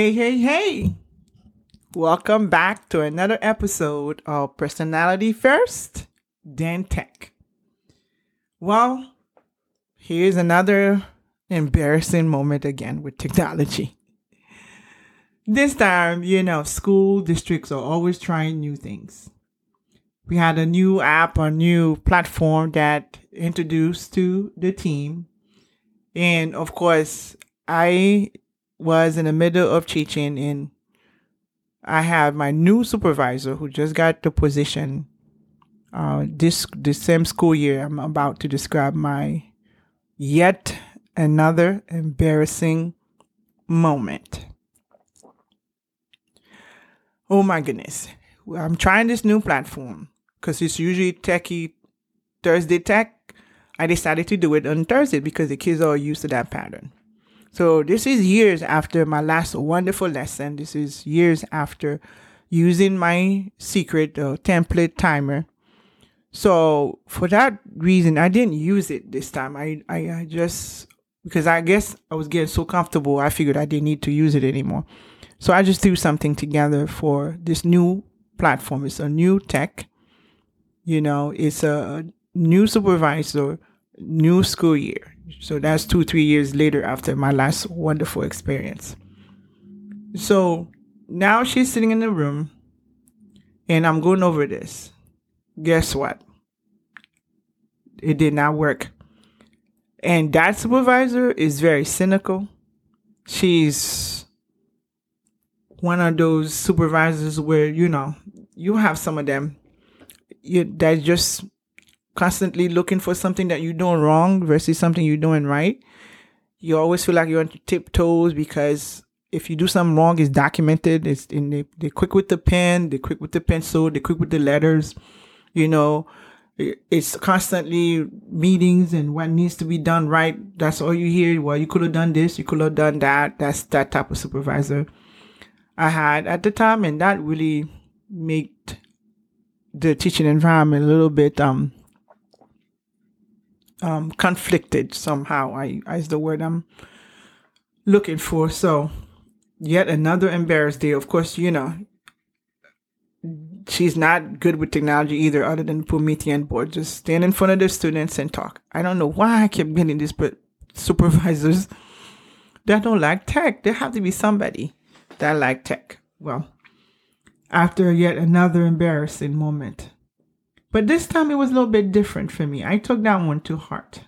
Hey, hey, hey. Welcome back to another episode of Personality First, then Tech. Well, here's another embarrassing moment again with technology. This time, you know, school districts are always trying new things. We had a new app, a new platform that introduced to the team. And of course, I was in the middle of teaching and I have my new supervisor who just got the position uh, this the same school year. I'm about to describe my yet another embarrassing moment. Oh my goodness. I'm trying this new platform because it's usually techie Thursday tech. I decided to do it on Thursday because the kids are used to that pattern. So this is years after my last wonderful lesson. This is years after using my secret uh, template timer. So for that reason, I didn't use it this time. I, I, I just because I guess I was getting so comfortable, I figured I didn't need to use it anymore. So I just threw something together for this new platform. It's a new tech. You know, it's a new supervisor, new school year. So that's two, three years later after my last wonderful experience. So now she's sitting in the room and I'm going over this. Guess what? It did not work. And that supervisor is very cynical. She's one of those supervisors where, you know, you have some of them you, that just constantly looking for something that you're doing wrong versus something you're doing right. You always feel like you're on your tiptoes because if you do something wrong, it's documented. It's in they, they're quick with the pen, they're quick with the pencil, they're quick with the letters. You know, it's constantly meetings and what needs to be done right. That's all you hear. Well, you could have done this, you could have done that. That's that type of supervisor I had at the time, and that really made the teaching environment a little bit um um, conflicted somehow. I, is the word I'm looking for. So, yet another embarrassed day. Of course, you know, she's not good with technology either, other than Promethean board. Just stand in front of the students and talk. I don't know why I kept getting this, but supervisors that don't like tech. There have to be somebody that like tech. Well, after yet another embarrassing moment. But this time it was a little bit different for me. I took that one to heart.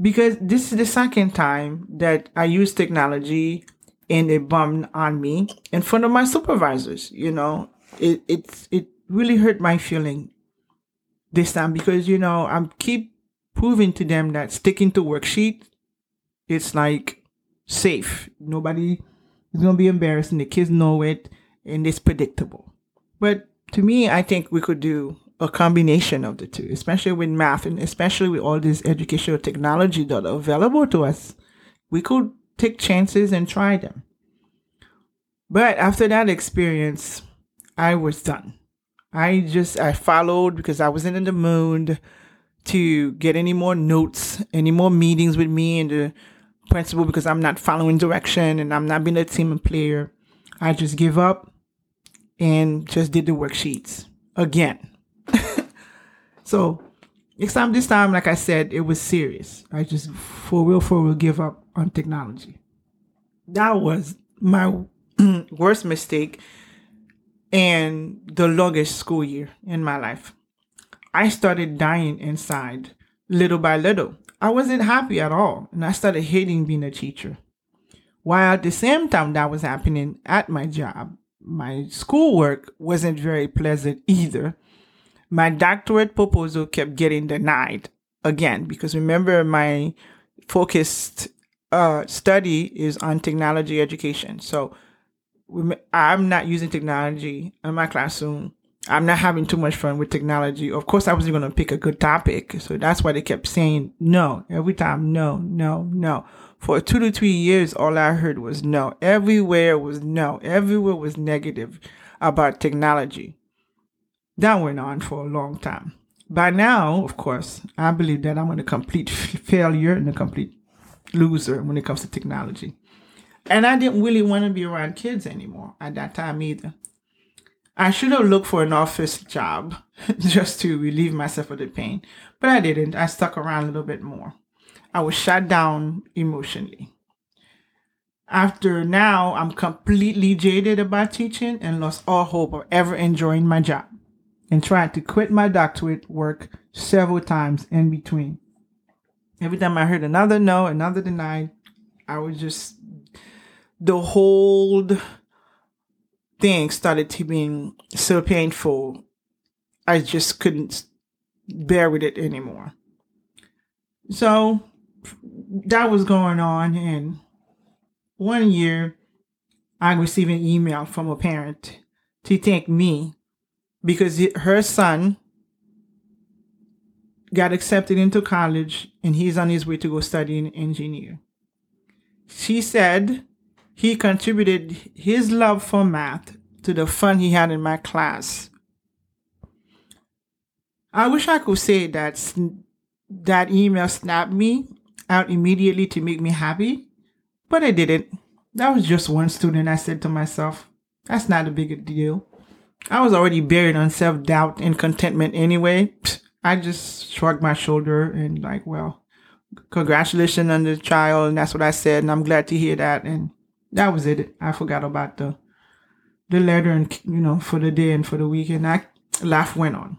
Because this is the second time that I used technology and it bumped on me in front of my supervisors. You know, it it's it really hurt my feeling this time because you know I'm keep proving to them that sticking to worksheet it's like safe. Nobody is gonna be embarrassed and the kids know it and it's predictable. But to me, I think we could do a combination of the two, especially with math and especially with all this educational technology that are available to us. We could take chances and try them. But after that experience, I was done. I just I followed because I wasn't in the mood to get any more notes, any more meetings with me and the principal because I'm not following direction and I'm not being a team player. I just give up and just did the worksheets again. so next time, this time, like I said, it was serious. I just for real, for real, give up on technology. That was my worst mistake and the longest school year in my life. I started dying inside little by little. I wasn't happy at all, and I started hating being a teacher. While at the same time that was happening at my job, my schoolwork wasn't very pleasant either. My doctorate proposal kept getting denied again because remember my focused uh, study is on technology education. So I'm not using technology in my classroom. I'm not having too much fun with technology. Of course, I wasn't going to pick a good topic. So that's why they kept saying no every time. No, no, no for two to three years, all I heard was no. Everywhere was no. Everywhere was negative about technology. That went on for a long time. By now, of course, I believe that I'm a complete failure and a complete loser when it comes to technology. And I didn't really want to be around kids anymore at that time either. I should have looked for an office job just to relieve myself of the pain, but I didn't. I stuck around a little bit more. I was shut down emotionally. After now, I'm completely jaded about teaching and lost all hope of ever enjoying my job and tried to quit my doctorate work several times in between. Every time I heard another no, another denied, I was just the whole thing started to being so painful. I just couldn't bear with it anymore. So that was going on and one year, I received an email from a parent to thank me because her son got accepted into college and he's on his way to go study an engineer. She said he contributed his love for math to the fun he had in my class. I wish I could say that that email snapped me out immediately to make me happy, but I didn't. That was just one student. I said to myself, that's not a big deal. I was already buried on self doubt and contentment anyway. I just shrugged my shoulder and, like, well, congratulations on the child. And that's what I said. And I'm glad to hear that. And that was it. I forgot about the the letter and, you know, for the day and for the week. And that laugh went on.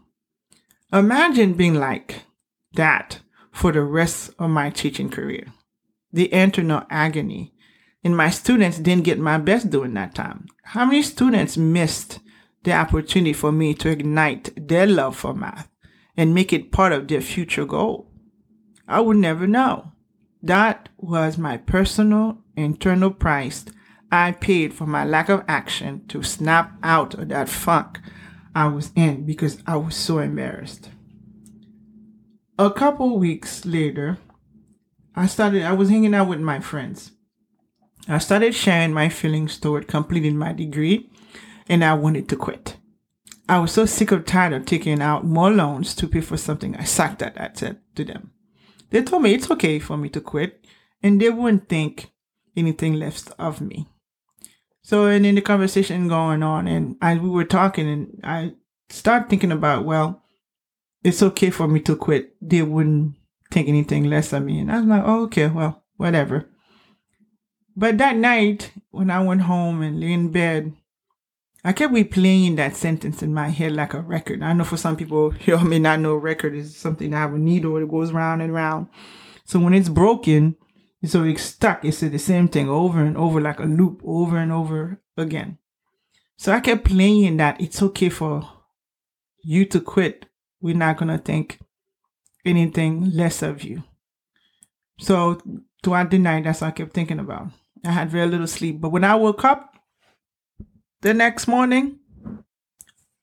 Imagine being like that for the rest of my teaching career the internal agony. And my students didn't get my best during that time. How many students missed the opportunity for me to ignite their love for math and make it part of their future goal? I would never know. That was my personal internal price I paid for my lack of action to snap out of that funk I was in because I was so embarrassed. A couple weeks later, I started, I was hanging out with my friends. I started sharing my feelings toward completing my degree and I wanted to quit. I was so sick of tired of taking out more loans to pay for something I sucked at, I said to them. They told me it's okay for me to quit and they wouldn't think anything left of me. So, and then the conversation going on and I, we were talking and I started thinking about, well, it's okay for me to quit. They wouldn't think anything less of me. And I was like, oh, okay, well, whatever. But that night, when I went home and lay in bed, I kept replaying that sentence in my head like a record. I know for some people, you may not know record is something that have a needle that goes round and round. So when it's broken, so it's stuck. It's the same thing over and over like a loop over and over again. So I kept playing that it's okay for you to quit. We're not going to think anything less of you. So throughout the night, that's what I kept thinking about. I had very little sleep. But when I woke up the next morning,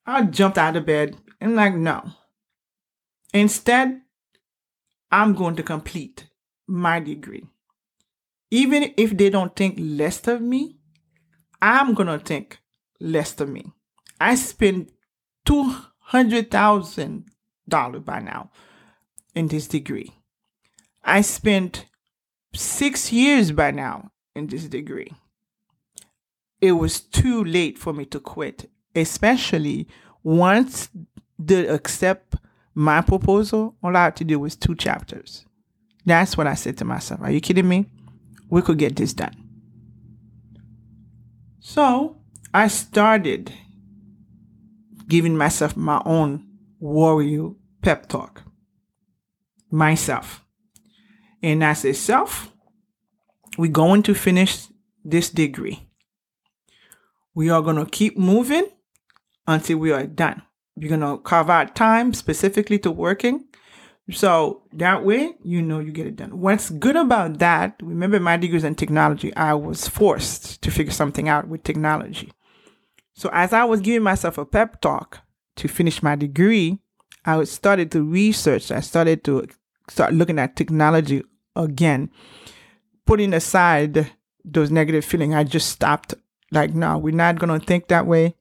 I jumped out of bed and like, no. Instead, I'm going to complete my degree. Even if they don't think less of me, I'm to think less of me. I spent $200,000 by now in this degree. I spent six years by now in this degree. It was too late for me to quit, especially once they accept my proposal. All I had to do was two chapters. That's what I said to myself. Are you kidding me? We could get this done. So I started giving myself my own warrior pep talk myself. And as a self, we're going to finish this degree. We are going to keep moving until we are done. We're going to carve out time specifically to working. So that way, you know, you get it done. What's good about that, remember my degrees in technology, I was forced to figure something out with technology. So as I was giving myself a pep talk to finish my degree, I started to research. I started to start looking at technology again, putting aside those negative feelings. I just stopped. Like, no, we're not gonna think that way.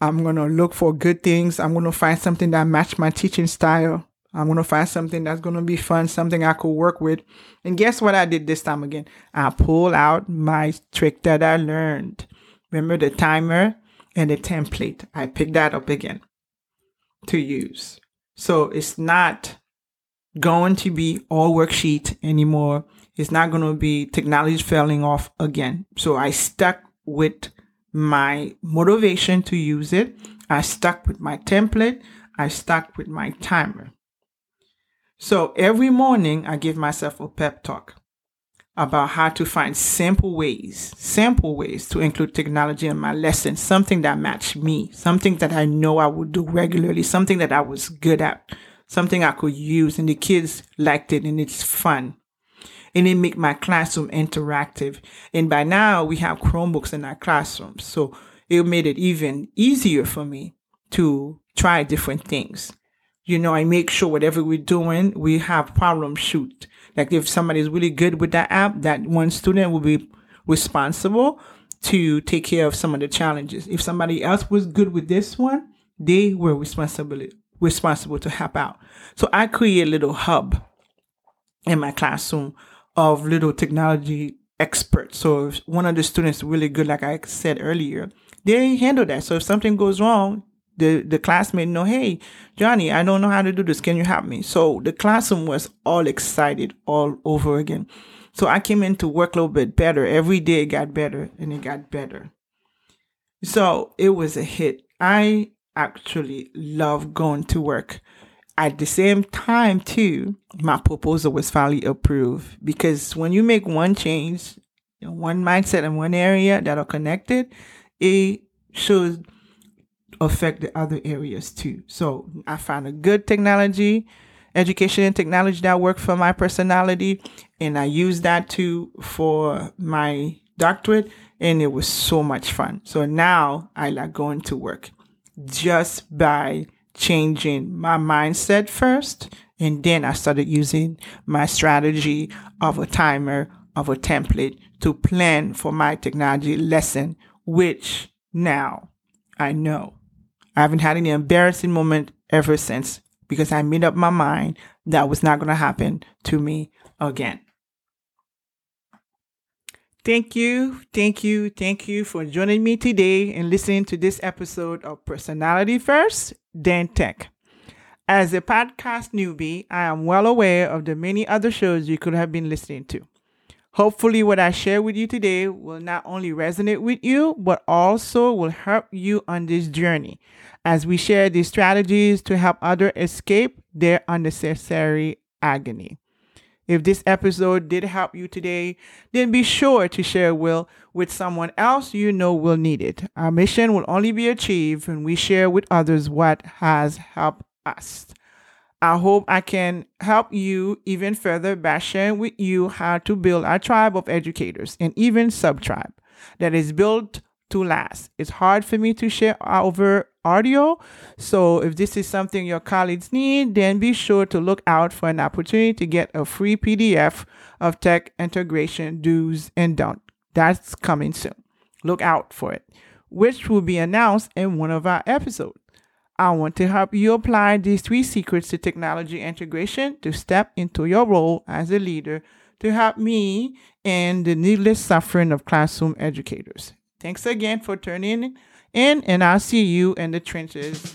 I'm gonna look for good things. I'm gonna find something that match my teaching style. I'm to find something that's to be fun, something I could work with. And guess what I did this time again? I pulled out my trick that I learned. Remember the timer and the template? I picked that up again to use. So it's not going to be all worksheet anymore. It's not going to be technology falling off again. So I stuck with my motivation to use it. I stuck with my template. I stuck with my timer. So every morning I give myself a pep talk about how to find simple ways, simple ways to include technology in my lesson, something that matched me, something that I know I would do regularly, something that I was good at, something I could use and the kids liked it and it's fun. And it make my classroom interactive. And by now we have Chromebooks in our classrooms. So it made it even easier for me to try different things you know, I make sure whatever we're doing, we have problem shoot. Like if somebody is really good with that app, that one student will be responsible to take care of some of the challenges. If somebody else was good with this one, they were responsible responsible to help out. So I create a little hub in my classroom of little technology experts. So if one of the students really good, like I said earlier, they handle that. So if something goes wrong, the, the classmate know, hey, Johnny, I don't know how to do this. Can you help me? So the classroom was all excited all over again. So I came in to work a little bit better. Every day it got better and it got better. So it was a hit. I actually love going to work. At the same time, too, my proposal was finally approved because when you make one change, one mindset in one area that are connected, it shows affect the other areas too. So I found a good technology, education and technology that worked for my personality, and I used that too for my doctorate, and it was so much fun. So now I like going to work just by changing my mindset first, and then I started using my strategy of a timer, of a template to plan for my technology lesson, which now I know I haven't had any embarrassing moment ever since because I made up my mind that was not going to happen to me again. Thank you, thank you, thank you for joining me today and listening to this episode of Personality First, then Tech. As a podcast newbie, I am well aware of the many other shows you could have been listening to. Hopefully, what I share with you today will not only resonate with you, but also will help you on this journey as we share these strategies to help others escape their unnecessary agony. If this episode did help you today, then be sure to share will with someone else you know will need it. Our mission will only be achieved when we share with others what has helped us. I hope I can help you even further by sharing with you how to build a tribe of educators and even sub tribe that is built to last. It's hard for me to share over audio. So if this is something your colleagues need, then be sure to look out for an opportunity to get a free PDF of tech integration do's and don't. That's coming soon. Look out for it, which will be announced in one of our episodes. I want to help you apply these three secrets to technology integration to step into your role as a leader to help me and the needless suffering of classroom educators. Thanks again for tuning in, and I'll see you in the trenches